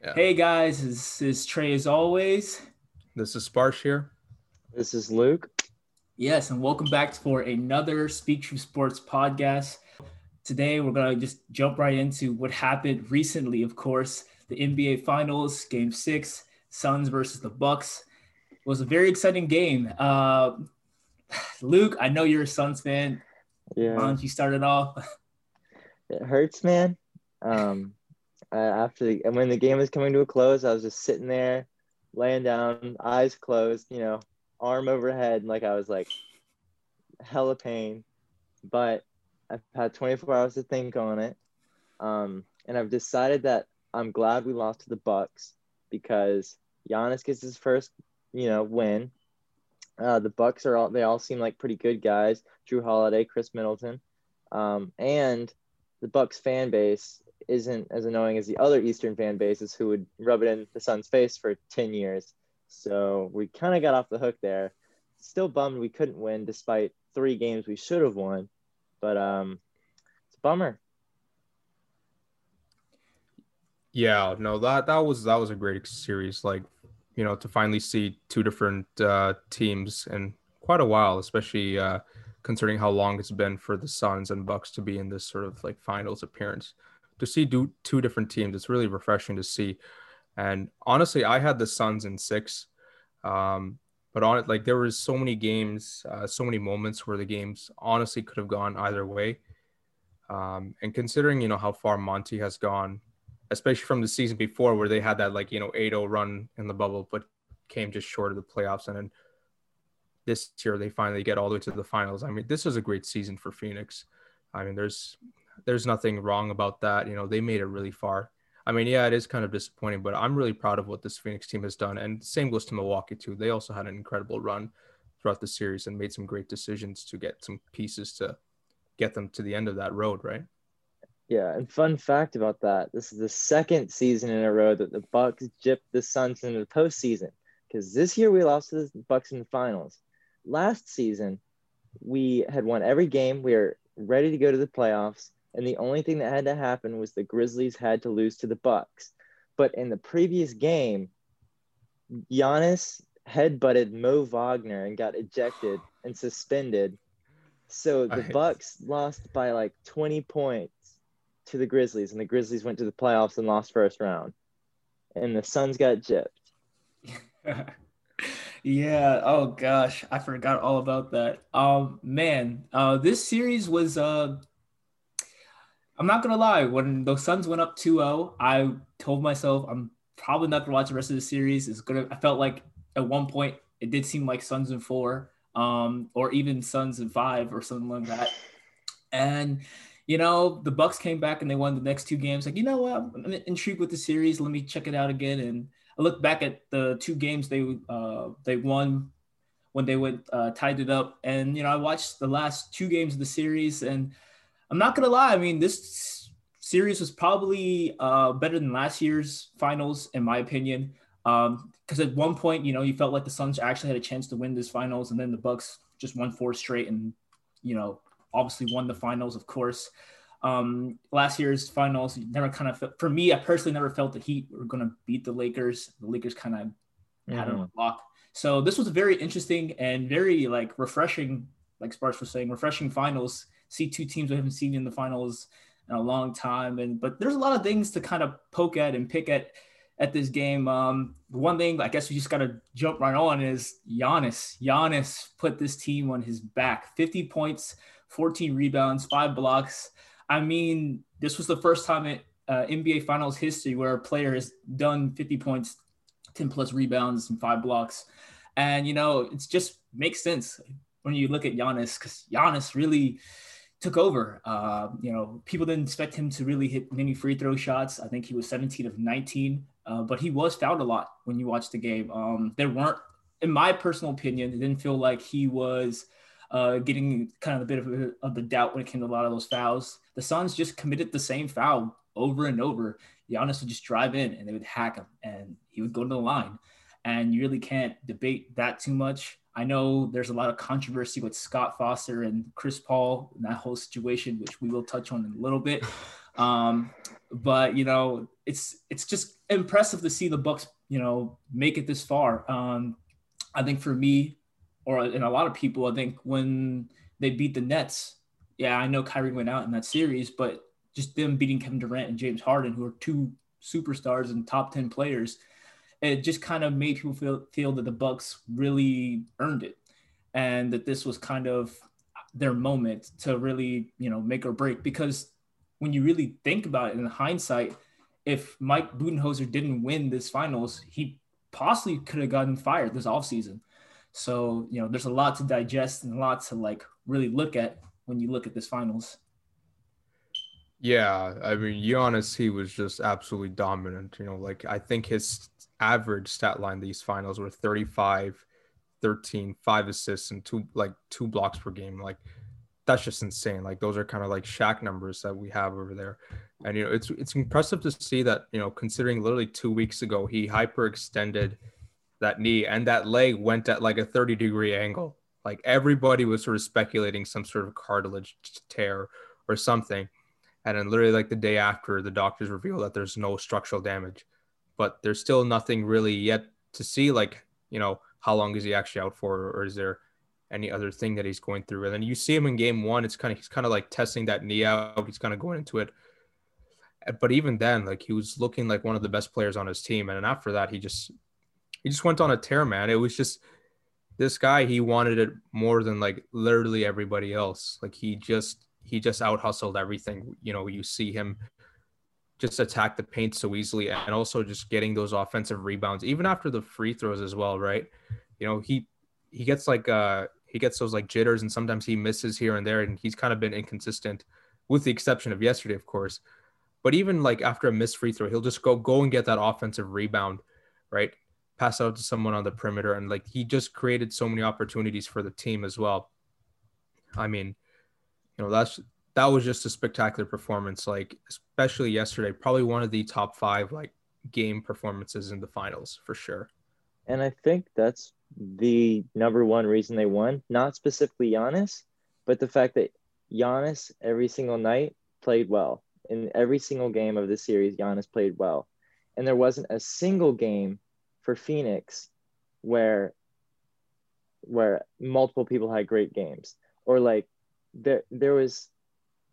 Yeah. Hey guys, this is Trey as always. This is Sparsh here. This is Luke. Yes, and welcome back for another Speak True Sports podcast. Today we're gonna just jump right into what happened recently. Of course, the NBA Finals, Game Six, Suns versus the Bucks. It was a very exciting game. Uh, Luke, I know you're a Suns fan. Yeah. Why don't you start it off? it hurts, man. Um, uh, after the, and when the game was coming to a close, I was just sitting there, laying down, eyes closed, you know, arm overhead, and like I was like hella pain. But I've had 24 hours to think on it, um, and I've decided that I'm glad we lost to the Bucks because Giannis gets his first, you know, win. Uh, the Bucks are all they all seem like pretty good guys. Jrue Holiday, Khris Middleton, um, and the Bucks fan base isn't as annoying as the other Eastern fan bases who would rub it in the Suns' face for 10 years. So we kind of got off the hook there. Still bummed we couldn't win despite three games we should have won. But um, it's a bummer. Yeah, no, that that was that was a great series. Like, you know, to finally see two different uh, teams in quite a while, especially uh, considering how long it's been for the Suns and Bucks to be in this sort of like finals appearance. To see do, two different teams, it's really refreshing to see. And honestly, I had the Suns in six, um, but on it, like there was so many games, uh, so many moments where the games honestly could have gone either way. Um, and considering you know how far Monty has gone especially from the season before where they had that like you know 8-0 run in the bubble but came just short of the playoffs and then this year they finally get all the way to the finals i mean this was a great season for phoenix i mean there's there's nothing wrong about that you know they made it really far i mean yeah it is kind of disappointing but i'm really proud of what this phoenix team has done and same goes to milwaukee too they also had an incredible run throughout the series and made some great decisions to get some pieces to get them to the end of that road right Yeah, and fun fact about that: this is the second season in a row that the Bucks gypped the Suns into the postseason. Because this year we lost to the Bucks in the finals. Last season, we had won every game. We were ready to go to the playoffs, and the only thing that had to happen was the Grizzlies had to lose to the Bucks. But in the previous game, Giannis headbutted Mo Wagner and got ejected and suspended. So the I- Bucks lost by like 20 points to the Grizzlies, and the Grizzlies went to the playoffs and lost first round. And the Suns got gypped. yeah. Oh gosh, I forgot all about that. Um, man, uh, this series was. Uh, I'm not gonna lie. When the Suns went up 2-0, I told myself I'm probably not gonna watch the rest of the series. It's gonna. I felt like at one point it did seem like Suns in four, um, or even Suns in five or something like that. And you know, the Bucks came back and they won the next two games. Like, you know what? I'm intrigued with the series. Let me check it out again. And I look back at the two games they uh, they won when they went uh, tied it up, and you know, I watched the last two games of the series, and I'm not gonna lie. I mean, this series was probably uh, better than last year's finals, in my opinion. Because at one point, you know, you felt like the Suns actually had a chance to win this finals, and then the Bucks just won four straight, and you know, obviously won the finals, of course. Um, last year's finals, never kind of felt, for me, I personally never felt the Heat were going to beat the Lakers. The Lakers kind of had a on lock. So this was a very interesting and very like refreshing, like Sparsh was saying, refreshing finals. See two teams we haven't seen in the finals in a long time, and but there's a lot of things to kind of poke at and pick at at this game. Um, one thing I guess we just got to jump right on is Giannis. Giannis put this team on his back. 50 points, 14 rebounds, five blocks. I mean, this was the first time in uh, NBA Finals history where a player has done 50 points, 10 plus rebounds, and five blocks. And, you know, it's just makes sense when you look at Giannis because Giannis really took over. Uh, you know, people didn't expect him to really hit many free throw shots. I think he was 17 of 19, uh, but he was fouled a lot when you watch the game. Um, there weren't, in my personal opinion, it didn't feel like he was uh, getting kind of a bit of, of the doubt when it came to a lot of those fouls. The Suns just committed the same foul over and over. Giannis would just drive in and they would hack him and he would go to the line. And you really can't debate that too much. I know there's a lot of controversy with Scott Foster and Chris Paul and that whole situation, which we will touch on in a little bit. Um, but you know, it's it's just impressive to see the Bucks, you know, make it this far. Um, I think for me, or in a lot of people, I think when they beat the Nets, yeah, I know Kyrie went out in that series, but just them beating Kevin Durant and James Harden, who are two superstars and top 10 players, it just kind of made people feel, feel that the Bucks really earned it and that this was kind of their moment to really, you know, make or break. Because when you really think about it in hindsight, if Mike Budenholzer didn't win this finals, he possibly could have gotten fired this offseason. So, you know, there's a lot to digest and a lot to like really look at when you look at this finals. Yeah, I mean, Giannis, he was just absolutely dominant. You know, like I think his average stat line these finals were 35, 13, five assists, and two like two blocks per game. Like that's just insane. Like those are kind of like Shaq numbers that we have over there. And you know, it's it's impressive to see that, you know, considering literally two weeks ago he hyperextended that knee and that leg went at like a 30 degree angle. Like everybody was sort of speculating some sort of cartilage tear or something and then literally like the day after, the doctors reveal that there's no structural damage, but there's still nothing really yet to see. Like, you know, how long is he actually out for, or is there any other thing that he's going through? And then you see him in game one. It's kind of he's kind of like testing that knee out. He's kind of going into it. But even then, like he was looking like one of the best players on his team. And then after that, he just he just went on a tear, man. It was just this guy. He wanted it more than like literally everybody else. Like he just he just out hustled everything. You know, you see him just attack the paint so easily and also just getting those offensive rebounds, even after the free throws as well, right? You know, he he gets like uh he gets those like jitters and sometimes he misses here and there and he's kind of been inconsistent with the exception of yesterday, of course. But even like after a missed free throw, he'll just go go and get that offensive rebound, right? Pass out to someone on the perimeter and like he just created so many opportunities for the team as well. I mean, you know that's that was just a spectacular performance like especially yesterday probably one of the top five like game performances in the finals for sure. And i think that's the number one reason they won not specifically Giannis but the fact that Giannis every single night played well. In every single game of the series Giannis played well. And there wasn't a single game for Phoenix where where multiple people had great games. Or like there there was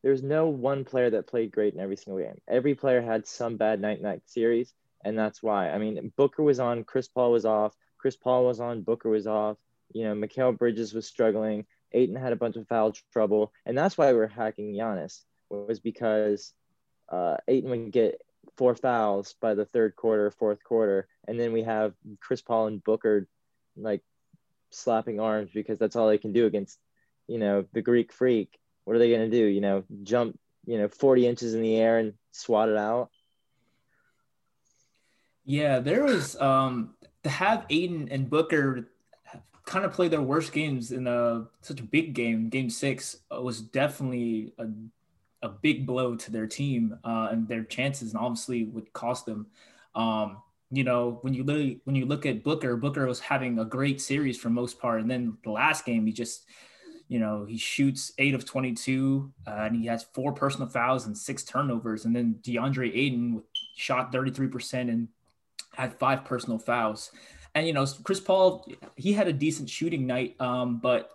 there was no one player that played great in every single game. Every player had some bad night night series, and that's why. I mean, Booker was on, Chris Paul was off, Chris Paul was on, Booker was off. You know, Mikal Bridges was struggling. Ayton had a bunch of foul trouble, and that's why we are hacking Giannis was because uh, Ayton would get four fouls by the third quarter, fourth quarter, and then we have Chris Paul and Booker like slapping arms because that's all they can do against you know, the Greek freak, what are they going to do? You know, jump, you know, 40 inches in the air and swat it out? Yeah, there was um to have Ayton and Booker kind of play their worst games in a such a big game, game six, uh, was definitely a, a big blow to their team uh, and their chances, and obviously would cost them. Um, you know, when you literally when you look at Booker, Booker was having a great series for most part, and then the last game he just you know, he shoots eight of 22 uh, and he has four personal fouls and six turnovers. And then DeAndre Ayton shot 33% and had five personal fouls. And, you know, Chris Paul, he had a decent shooting night, um, but,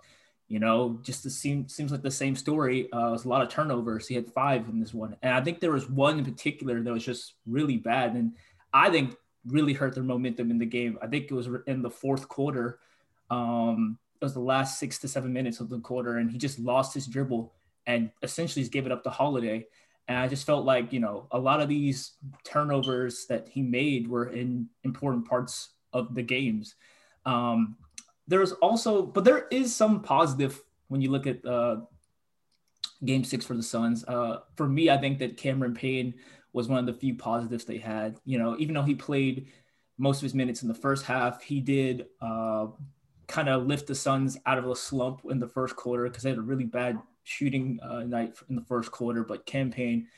you know, just the seem, seems like the same story. Uh, it was a lot of turnovers. He had five in this one. And I think there was one in particular that was just really bad. And I think really hurt their momentum in the game. I think it was in the fourth quarter. Um, it was the last six to seven minutes of the quarter, and he just lost his dribble and essentially just gave it up to Holiday. And I just felt like, you know, a lot of these turnovers that he made were in important parts of the games. Um, there was also, but there is some positive when you look at uh, game six for the Suns. Uh, for me, I think that Cameron Payne was one of the few positives they had. You know, even though he played most of his minutes in the first half, he did uh, kind of lift the Suns out of a slump in the first quarter because they had a really bad shooting uh, night in the first quarter. But Cam Payne,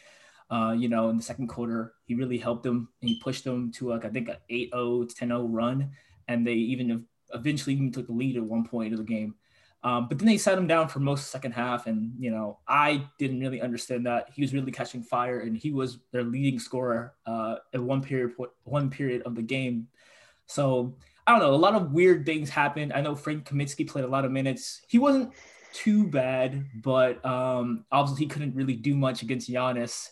uh, you know, in the second quarter, he really helped them and he pushed them to like I think an 8-0 10-0 run, and they even eventually even took the lead at one point of the game. Um, but then they sat him down for most second half, and you know I didn't really understand that he was really catching fire, and he was their leading scorer uh, at one period one period of the game. So I don't know, a lot of weird things happened. I know Frank Kaminsky played a lot of minutes. He wasn't too bad, but um, obviously he couldn't really do much against Giannis.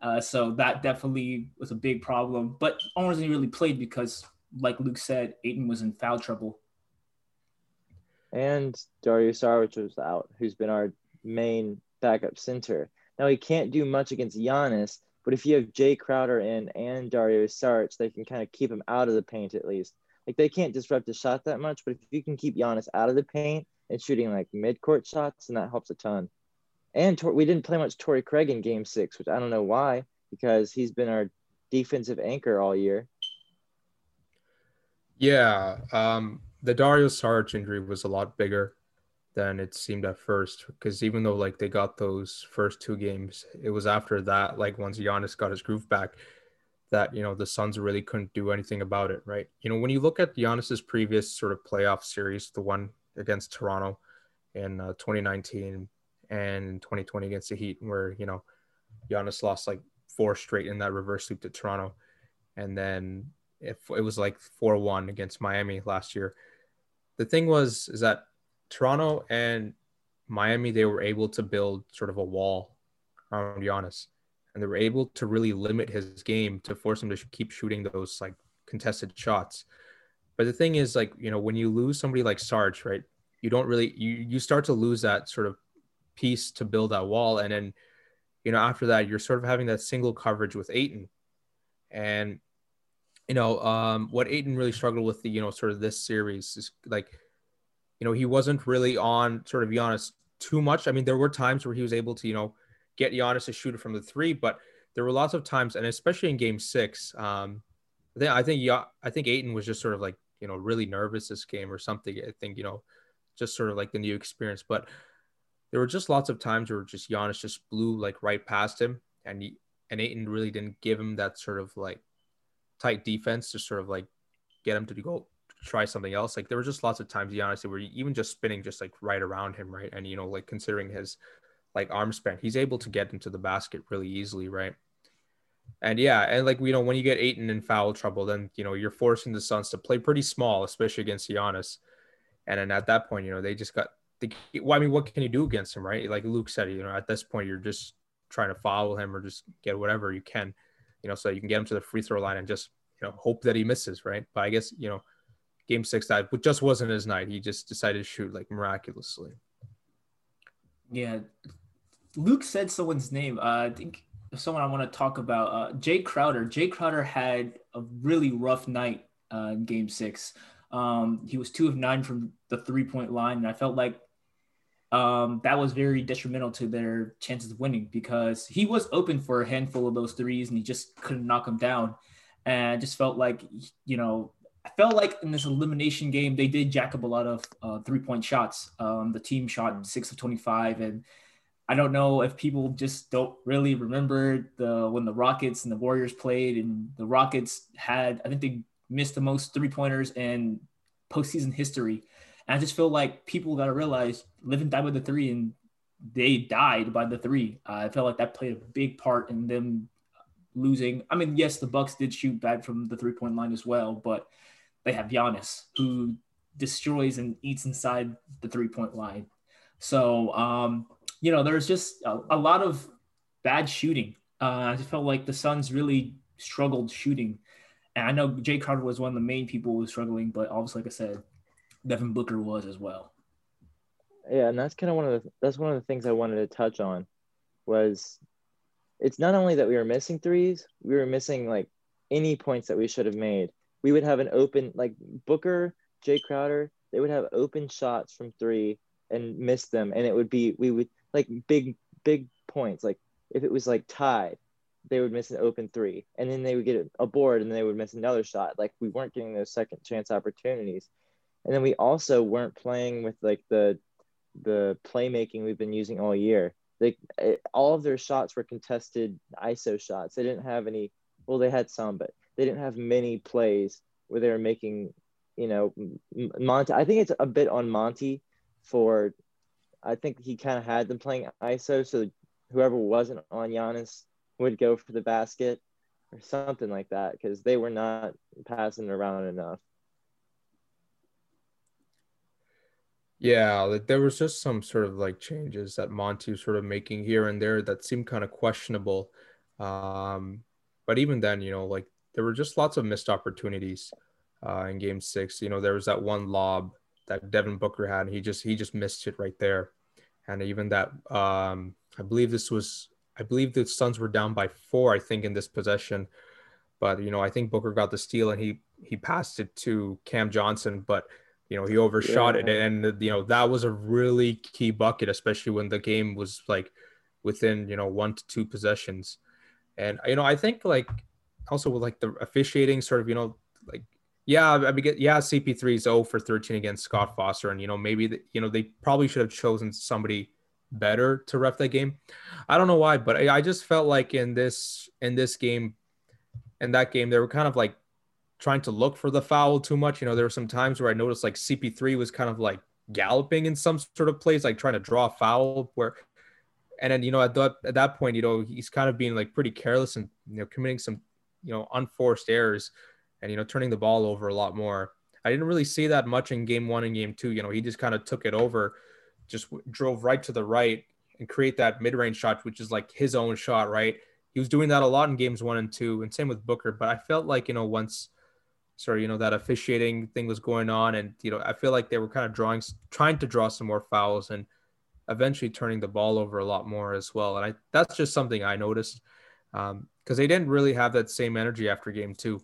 Uh, so that definitely was a big problem. But only really played because, like Luke said, Ayton was in foul trouble and Dario Saric was out, who's been our main backup center. Now he can't do much against Giannis, but if you have Jae Crowder in and Dario Saric, they can kind of keep him out of the paint at least. Like they can't disrupt the shot that much, but if you can keep Giannis out of the paint and shooting like mid-court shots, and that helps a ton. And Tor- we didn't play much Torrey Craig in Game Six, which I don't know why, because he's been our defensive anchor all year. Yeah, um, the Dario Saric injury was a lot bigger than it seemed at first because even though like they got those first two games, it was after that like once Giannis got his groove back that you know the Suns really couldn't do anything about it, right? You know when you look at Giannis's previous sort of playoff series, the one against Toronto in uh, 2019 and 2020 against the Heat, where you know Giannis lost like four straight in that reverse sweep to Toronto, and then if it was like 4-1 against Miami last year the thing was is that Toronto and Miami they were able to build sort of a wall around Giannis, and they were able to really limit his game to force him to keep shooting those like contested shots. But the thing is, like you know, when you lose somebody like Sarge, right? You don't really you you start to lose that sort of piece to build that wall, and then you know after that you're sort of having that single coverage with Ayton, and you know, um, what Ayton really struggled with the, you know, sort of this series is like, you know, he wasn't really on sort of Giannis too much. I mean, there were times where he was able to, you know, get Giannis to shoot it from the three, but there were lots of times, and especially in game six, um, I think, I think, I think Ayton was just sort of like, you know, really nervous this game or something. I think, you know, just sort of like the new experience, but there were just lots of times where just Giannis just blew like right past him and he, and Ayton really didn't give him that sort of like tight defense to sort of like get him to go try something else. Like there were just lots of times, honestly, where even just spinning just like right around him, right? And you know, like considering his like arm span, he's able to get into the basket really easily, right? And yeah, and like you know, when you get Ayton in foul trouble, then you know you're forcing the Suns to play pretty small, especially against Giannis. And then at that point, you know, they just got the. Well, I mean, what can you do against him, right? Like Luke said, you know, at this point, you're just trying to foul him or just get whatever you can you know, so you can get him to the free throw line and just, you know, hope that he misses, right? But I guess, you know, game six, that just wasn't his night. He just decided to shoot like miraculously. Yeah. Luke said someone's name. Uh, I think someone I want to talk about, uh, Jae Crowder. Jae Crowder had a really rough night uh, in game six. Um, he was two of nine from the three point line. And I felt like um, that was very detrimental to their chances of winning because he was open for a handful of those threes and he just couldn't knock them down. And I just felt like, you know, I felt like in this elimination game, they did jack up a lot of uh, three point shots. Um, the team shot six of 25. And I don't know if people just don't really remember the when the Rockets and the Warriors played, and the Rockets had, I think they missed the most three pointers in postseason history. And I just feel like people got to realize live and die by the three, and they died by the three. Uh, I felt like that played a big part in them losing. I mean, yes, the Bucks did shoot bad from the three point line as well, but they have Giannis who destroys and eats inside the three point line. So, um, you know, there's just a, a lot of bad shooting. Uh, I felt like the Suns really struggled shooting. And I know Jae Crowder was one of the main people who was struggling, but obviously, like I said, Devin Booker was as well. Yeah, and that's kind of one of the that's one of the things I wanted to touch on was it's not only that we were missing threes, we were missing like any points that we should have made. We would have an open like Booker, Jae Crowder, they would have open shots from three and miss them, and it would be we would like big big points. Like if it was like tied, they would miss an open three, and then they would get a board, and they would miss another shot. Like we weren't getting those second chance opportunities, and then we also weren't playing with like the the playmaking we've been using all year. Like it, all of their shots were contested ISO shots. They didn't have any. Well, they had some, but they didn't have many plays where they were making, you know, Monty. I think it's a bit on Monty for. I think he kind of had them playing ISO, so whoever wasn't on Giannis would go for the basket or something like that because they were not passing around enough. Yeah, like there was just some sort of like changes that Monty was sort of making here and there that seemed kind of questionable. Um, but even then, you know, like there were just lots of missed opportunities uh, in Game Six. You know, there was that one lob that Devin Booker had, he just he just missed it right there. And even that, um, I believe this was, I believe the Suns were down by four, I think, in this possession. But you know, I think Booker got the steal and he he passed it to Cam Johnson, but you know he overshot yeah. it and you know that was a really key bucket especially when the game was like within you know one to two possessions and you know i think like also with like the officiating sort of you know like yeah i mean yeah cp3 is 0 for 13 against scott foster and you know maybe the, you know they probably should have chosen somebody better to ref that game i don't know why but I, I just felt like in this in this game in that game they were kind of like trying to look for the foul too much. You know, there were some times where I noticed like CP3 was kind of like galloping in some sort of place, like trying to draw a foul where and then you know at that at that point, you know, he's kind of being like pretty careless and you know committing some you know unforced errors and you know turning the ball over a lot more. I didn't really see that much in game one and game two. You know, he just kind of took it over, just drove right to the right and create that mid range shot, which is like his own shot, right? He was doing that a lot in games one and two, and same with Booker. But I felt like you know once sorry, you know that officiating thing was going on and you know i feel like they were kind of drawing trying to draw some more fouls and eventually turning the ball over a lot more as well and i that's just something i noticed because um, they didn't really have that same energy after game two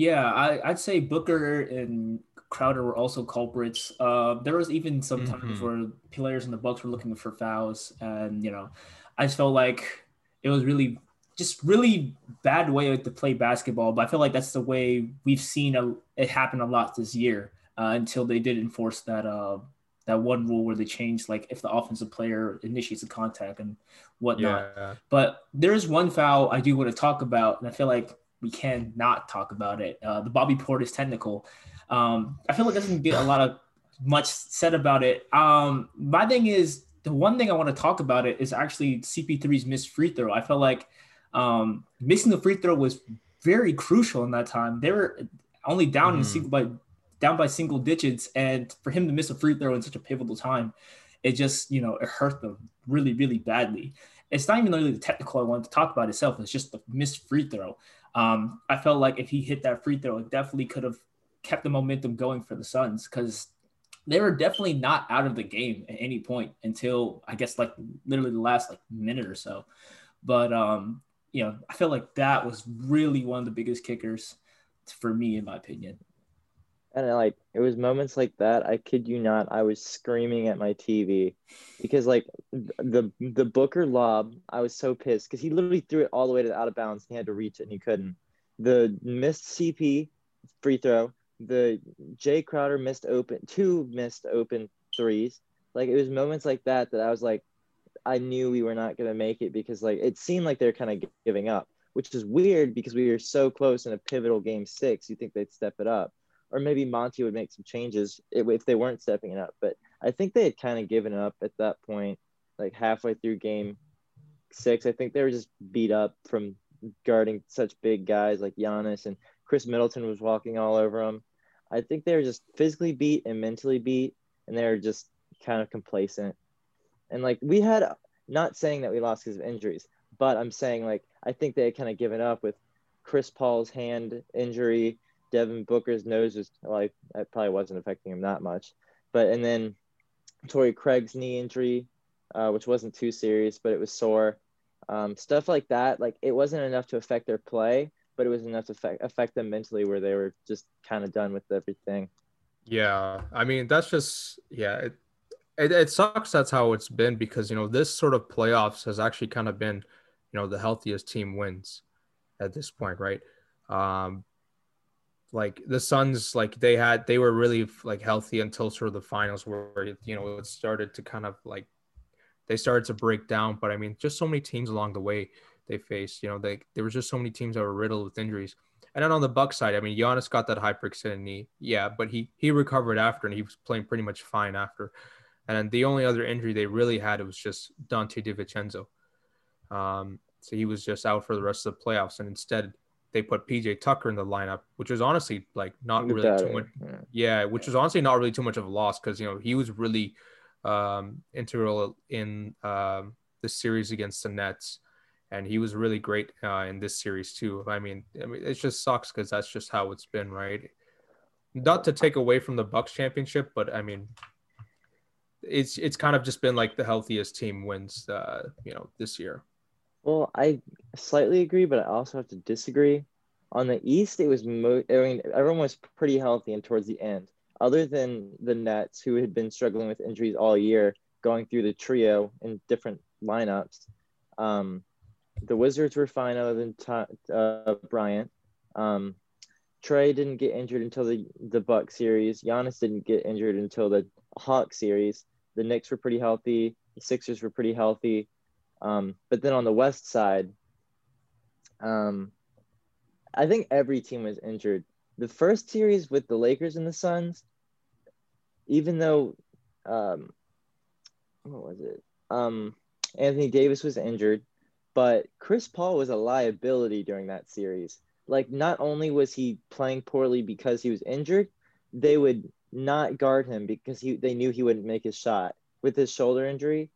yeah I, i'd say booker and crowder were also culprits uh, there was even some times mm-hmm. where players in the bucks were looking for fouls and you know i just felt like it was really just really bad way to play basketball. But I feel like that's the way we've seen a, it happen a lot this year uh, until they did enforce that uh, that one rule where they changed like if the offensive player initiates a contact and whatnot. Yeah. But there is one foul I do want to talk about, and I feel like we can not talk about it. Uh, the Bobby Portis technical. Um, I feel like doesn't get a lot of much said about it. Um, my thing is the one thing I want to talk about it is actually CP3's missed free throw. I felt like um, missing the free throw was very crucial in that time. They were only down mm. in single by down by single digits, and for him to miss a free throw in such a pivotal time, it just you know it hurt them really really badly. It's not even really the technical I wanted to talk about itself. It's just the missed free throw. Um, I felt like if he hit that free throw, it definitely could have kept the momentum going for the Suns because they were definitely not out of the game at any point until I guess like literally the last like minute or so. But um, you know, I feel like that was really one of the biggest kickers for me, in my opinion. And like it was moments like that. I kid you not, I was screaming at my TV because like the the Booker lob, I was so pissed because he literally threw it all the way to the out of bounds. And he had to reach it and he couldn't. The missed CP free throw, the Jae Crowder missed open two missed open threes. Like it was moments like that that I was like, I knew we were not going to make it because like it seemed like they're kind of giving up, which is weird because we were so close in a pivotal game six. You think they'd step it up, or maybe Monty would make some changes if they weren't stepping it up. But I think they had kind of given up at that point, like halfway through game six. I think they were just beat up from guarding such big guys like Giannis and Khris Middleton was walking all over them. I think they were just physically beat and mentally beat, and they were just kind of complacent. And like we had, not saying that we lost because of injuries, but I'm saying like I think they had kind of given up with Chris Paul's hand injury. Devin Booker's nose was like it probably wasn't affecting him that much, but and then Torrey Craig's knee injury, uh, which wasn't too serious, but it was sore. Um, stuff like that, like it wasn't enough to affect their play, but it was enough to affect, affect them mentally, where they were just kind of done with everything. Yeah, I mean that's just yeah. It, it, it sucks that's how it's been because you know this sort of playoffs has actually kind of been you know the healthiest team wins at this point right um like the suns like they had they were really like healthy until sort of the finals where you know it started to kind of like they started to break down but i mean just so many teams along the way they faced you know they there was just so many teams that were riddled with injuries And then on the Buck side, I mean, Giannis got that hyperextended knee, yeah, but he he recovered after, and he was playing pretty much fine after. And the only other injury they really had was just Donte DiVincenzo. Um, so he was just out for the rest of the playoffs, and instead they put PJ Tucker in the lineup, which was honestly like not really too much. Yeah, yeah which was honestly not really too much of a loss because you know he was really um, integral in um, the series against the Nets, and he was really great uh, in this series too. I mean, I mean, it just sucks because that's just how it's been, right? Not to take away from the Bucks championship, but I mean, it's it's kind of just been like the healthiest team wins, uh, you know, this year. Well, I slightly agree, but I also have to disagree. On the East, it was mo- I mean, everyone was pretty healthy, and towards the end, other than the Nets, who had been struggling with injuries all year, going through the trio in different lineups, um, the Wizards were fine, other than uh, Bryant. Um, Trae didn't get injured until the the Buck series. Giannis didn't get injured until the Hawk series. The Knicks were pretty healthy. The Sixers were pretty healthy. Um, but then on the West side, um, I think every team was injured. The first series with the Lakers and the Suns, even though, um, what was it? Um, Anthony Davis was injured, but Chris Paul was a liability during that series. Like, not only was he playing poorly because he was injured, they would not guard him because he they knew he wouldn't make his shot with his shoulder injury.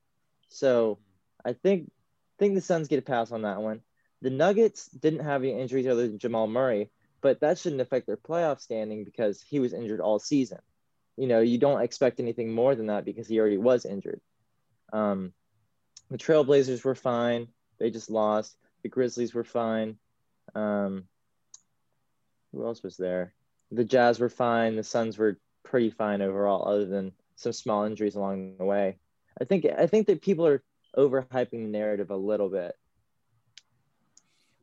So I think think the Suns get a pass on that one. The Nuggets didn't have any injuries other than Jamal Murray, but that shouldn't affect their playoff standing because he was injured all season. You know, you don't expect anything more than that because he already was injured. Um, the Trailblazers were fine. They just lost. The Grizzlies were fine. Um, who else was there? The Jazz were fine. The Suns were pretty fine overall, other than some small injuries along the way. I think I think that people are overhyping the narrative a little bit.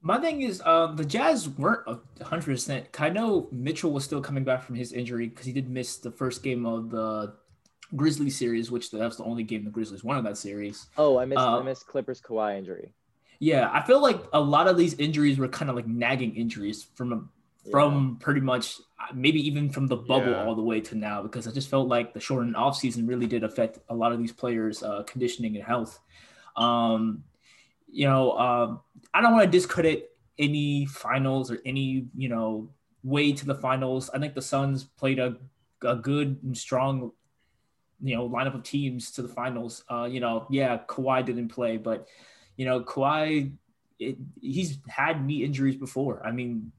My thing is, um, the Jazz weren't hundred percent. I know Mitchell was still coming back from his injury because he did miss the first game of the Grizzlies series, which that's the only game the Grizzlies won in that series. Oh, I missed uh, I missed Clippers Kawhi injury. Yeah, I feel like a lot of these injuries were kind of like nagging injuries from a, from yeah. pretty much maybe even from the bubble yeah. all the way to now because I just felt like the shortened off season really did affect a lot of these players' uh, conditioning and health. Um, you know, um, I don't want to discredit any finals or any you know way to the finals. I think the Suns played a, a good and strong you know lineup of teams to the finals. Uh, you know, yeah, Kawhi didn't play, but you know, Kawhi it, he's had knee injuries before. I mean,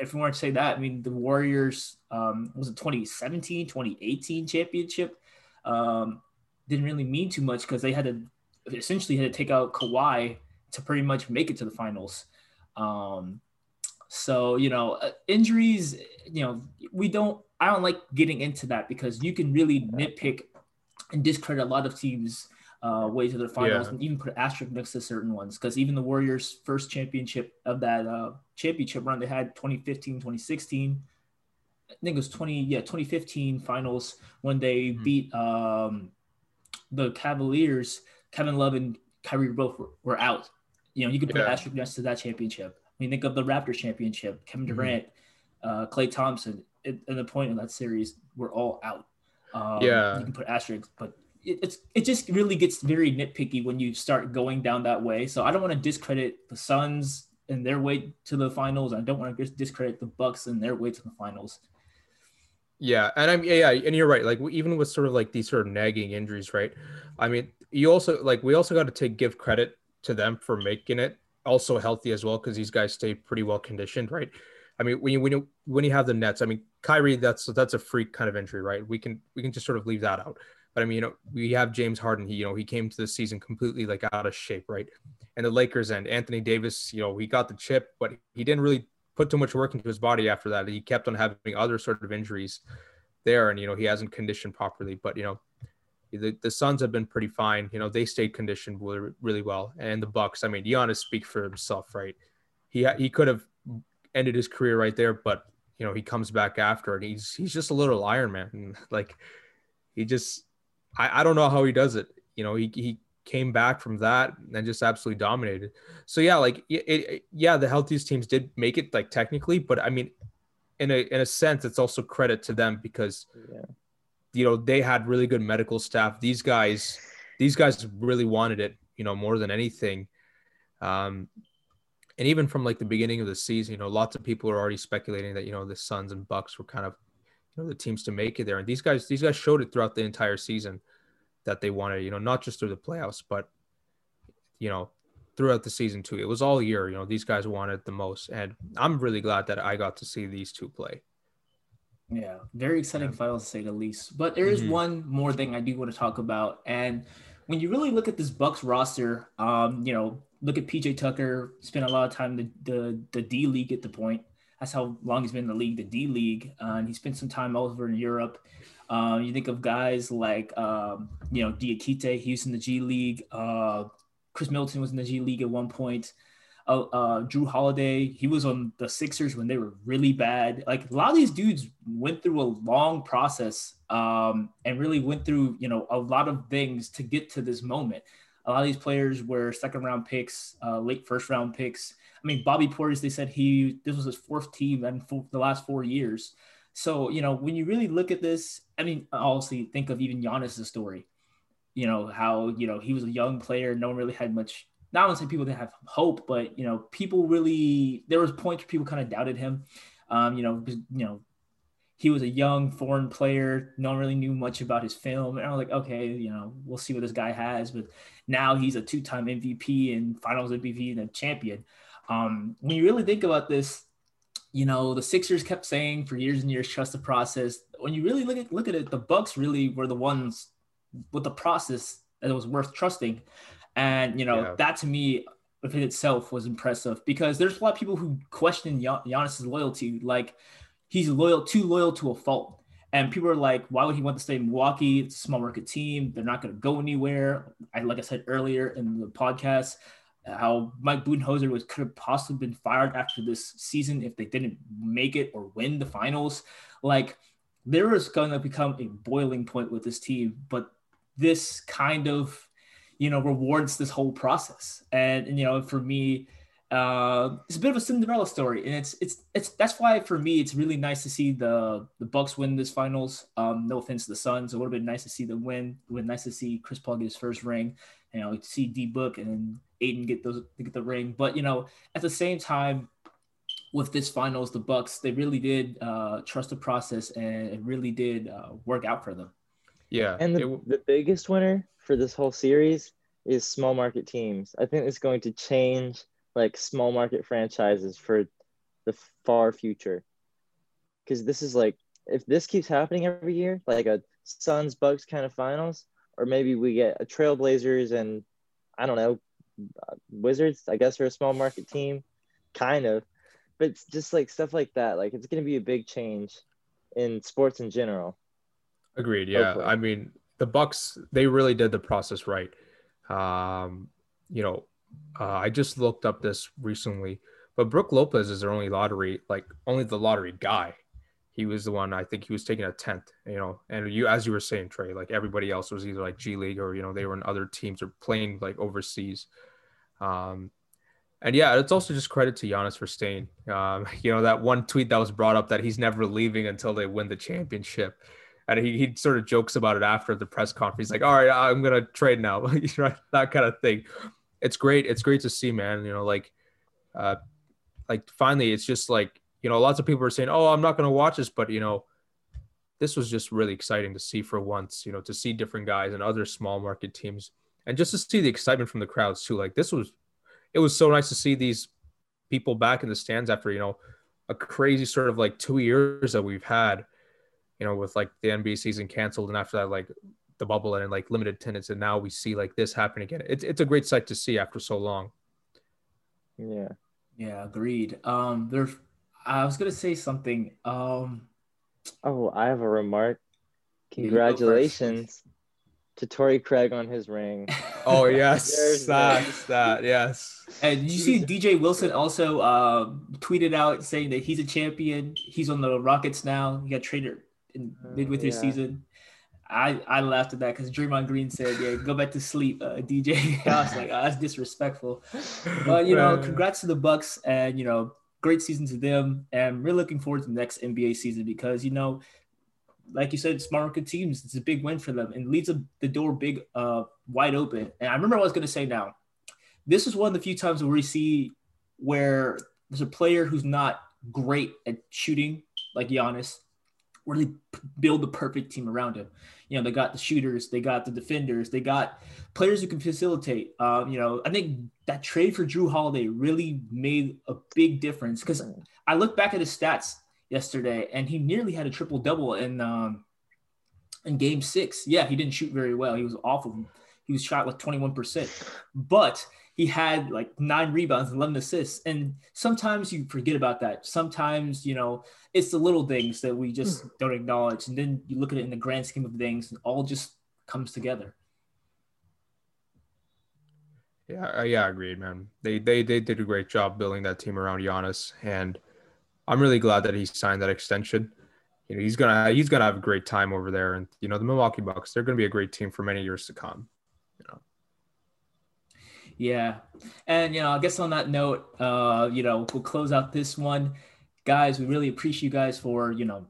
if we want to say that, I mean, the Warriors um, was it 2017, 2018 championship um, didn't really mean too much because they had to essentially had to take out Kawhi to pretty much make it to the finals. Um, so you know, uh, injuries. You know, we don't. I don't like getting into that because you can really nitpick and discredit a lot of teams' uh, way to the finals, yeah. and even put asterisk next to certain ones. Because even the Warriors' first championship of that uh, championship run they had 2015, 2016. I think it was 20, yeah, 2015 finals when they mm-hmm. beat um, the Cavaliers Kevin Love and Kyrie both were, were out. You know, you could put yeah. asterisk next to that championship. I mean, think of the Raptors championship. Kevin mm-hmm. Durant, mm-hmm. uh, Klay Thompson, at, at, the point of that series, were all out. Um, yeah, you can put asterisks, but it's it just really gets very nitpicky when you start going down that way. So I don't want to discredit the Suns and their way to the finals. I don't want to discredit the Bucks and their way to the finals. Yeah, and I'm yeah, and you're right. Like even with sort of like these sort of nagging injuries, right? I mean, you also like we also got to take give credit to them for making it also healthy as well because these guys stay pretty well conditioned, right? I mean, when you when you when you have the Nets, I mean, Kyrie, that's that's a freak kind of injury, right? We can we can just sort of leave that out. But I mean, you know, we have James Harden. He, you know, he came to the season completely like out of shape, right? And the Lakers and Anthony Davis, you know, he got the chip, but he didn't really put too much work into his body after that. He kept on having other sort of injuries there, and you know, he hasn't conditioned properly. But you know, the, the Suns have been pretty fine. You know, they stayed conditioned really, well. And the Bucks, I mean, Giannis speak for himself, right? He he could have ended his career right there, but you know, he comes back after and he's he's just a little Iron Man. Like he just I, I don't know how he does it. You know, he he came back from that and just absolutely dominated. So yeah, like it, it, yeah, the healthiest teams did make it like technically, but I mean, in a in a sense, it's also credit to them because yeah. you know they had really good medical staff. These guys, these guys really wanted it, you know, more than anything. Um, and even from like the beginning of the season, you know, lots of people are already speculating that you know the Suns and Bucks were kind of you know the teams to make it there, and these guys these guys showed it throughout the entire season that they wanted, you know, not just through the playoffs, but you know, throughout the season too. It was all year, you know, these guys wanted the most. And I'm really glad that I got to see these two play. Yeah, very exciting yeah. finals to say the least. But there is mm-hmm. one more thing I do want to talk about. And when you really look at this Bucks roster, um, you know, look at PJ Tucker, spent a lot of time the the, the D League at the point. That's how long he's been in the league, the D League. Uh, and he spent some time all over in Europe. Um, you think of guys like, um, you know, Diakite, he was in the G League. Uh, Khris Middleton was in the G League at one point. Uh, uh, Jrue Holiday, he was on the Sixers when they were really bad. Like a lot of these dudes went through a long process um, and really went through, you know, a lot of things to get to this moment. A lot of these players were second round picks, uh, late first round picks. I mean, Bobby Portis, they said he this was his fourth team in the last four years. So, you know, when you really look at this, I mean, obviously think of even Giannis' story. You know, how, you know, he was a young player. No one really had much, not to say people didn't have hope, but, you know, people really, there was points where people kind of doubted him. Um, you know, you know, he was a young foreign player. No one really knew much about his film. And I was like, okay, you know, we'll see what this guy has. But now he's a two time MVP and finals MVP and a champion. Um, when you really think about this, you know, the Sixers kept saying for years and years, trust the process. When you really look at look at it, the Bucks really were the ones with the process that was worth trusting. And you know, yeah. that to me within itself was impressive because there's a lot of people who question Gian- Giannis's loyalty, like he's loyal, too loyal to a fault. And people are like, why would he want to stay in Milwaukee? It's a small market team. They're not going to go anywhere. I, like I said earlier in the podcast, how Mike Budenholzer was could have possibly been fired after this season if they didn't make it or win the finals. Like there was going to become a boiling point with this team, but this kind of you know rewards this whole process. And, and you know, for me, uh, it's a bit of a Cinderella story, and it's it's it's that's why for me it's really nice to see the the Bucks win this finals. Um, no offense to the Suns, it would have been nice to see them win. It would have been nice to see Chris Paul get his first ring, you know, see D Book and Ayton get those get the ring. But you know, at the same time, with this finals, the Bucks they really did uh, trust the process and it really did uh, work out for them. Yeah, and the, it, the biggest winner for this whole series is small market teams. I think it's going to change like small market franchises for the far future. Because this is like if this keeps happening every year, like a Suns Bucks kind of finals, or maybe we get a Trailblazers and I don't know Wizards, I guess, are a small market team, kind of. But it's just like stuff like that. Like it's going to be a big change in sports in general. Agreed. Yeah. Hopefully. I mean, the Bucks, they really did the process right. Um, you know, uh, I just looked up this recently, but Brook Lopez is their only lottery, like only the lottery guy. He was the one I think he was taking a tenth, you know. And you, as you were saying, Trey, like everybody else was either like G League or you know they were in other teams or playing like overseas. Um, and yeah, it's also just credit to Giannis for staying. Um, you know, that one tweet that was brought up that he's never leaving until they win the championship. And he, he sort of jokes about it after the press conference. He's like, all right, I'm to trade now. that kind of thing. It's great. It's great to see, man. You know, like, uh, like finally, it's just like, you know, lots of people are saying, oh, I'm not going to watch this. But, you know, this was just really exciting to see for once, you know, to see different guys and other small market teams and just to see the excitement from the crowds too. Like this was, it was so nice to see these people back in the stands after you know a crazy sort of like two years that we've had, you know, with like the NBA season canceled and after that like the bubble and like limited attendance, and now we see like this happen again. It's it's a great sight to see after so long. Yeah. Yeah, agreed. Um, there, I was gonna say something. Um, oh, I have a remark. Congratulations to Torrey Craig on his ring. Oh yes, that, that yes. And you see DJ Wilson also uh, tweeted out saying that he's a champion. He's on the Rockets now. He got traded in midway through yeah. season. I, I laughed at that because Draymond Green said, "Yeah, go back to sleep, uh, DJ." I was like, oh, "That's disrespectful." But you know, congrats to the Bucks, and you know, great season to them, and we're looking forward to the next NBA season because you know, like you said, smart market teams, it's a big win for them and leaves the door big, uh, wide open. And I remember what I was going to say now. This is one of the few times where we see where there's a player who's not great at shooting, like Giannis, really build the perfect team around him. You know, they got the shooters, they got the defenders, they got players who can facilitate. Um, you know, I think that trade for Jrue Holiday really made a big difference because I look back at his stats yesterday and he nearly had a triple double in um, in game six. Yeah, he didn't shoot very well. He was awful. He was shot with 21%. But he had like nine rebounds and 11 assists. And sometimes you forget about that. Sometimes, you know, it's the little things that we just hmm. don't acknowledge. And then you look at it in the grand scheme of things and all just comes together. Yeah, yeah, agreed, man. They, they they did a great job building that team around Giannis, and I'm really glad that he signed that extension. You know, he's gonna he's gonna have a great time over there, and you know, the Milwaukee Bucks, they're gonna be a great team for many years to come. You know. Yeah. And, you know, I guess on that note, uh, you know, we'll close out this one. Guys, we really appreciate you guys for, you know,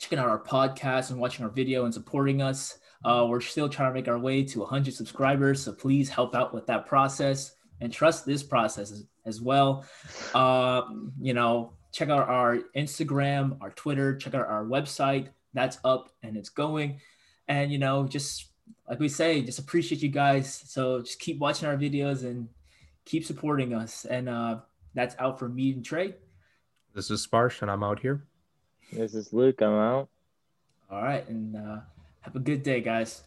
checking out our podcast and watching our video and supporting us. Uh, we're still trying to make our way to 100 subscribers. So please help out with that process and trust this process as, as well. Uh, you know, check out our Instagram, our Twitter, check out our website. That's up and it's going. And, you know, just like we say, just appreciate you guys. So just keep watching our videos and keep supporting us. And uh, that's out for me and Trey. This is Sparsh, and I'm out here. This is Luke. I'm out. All right. And uh, have a good day, guys.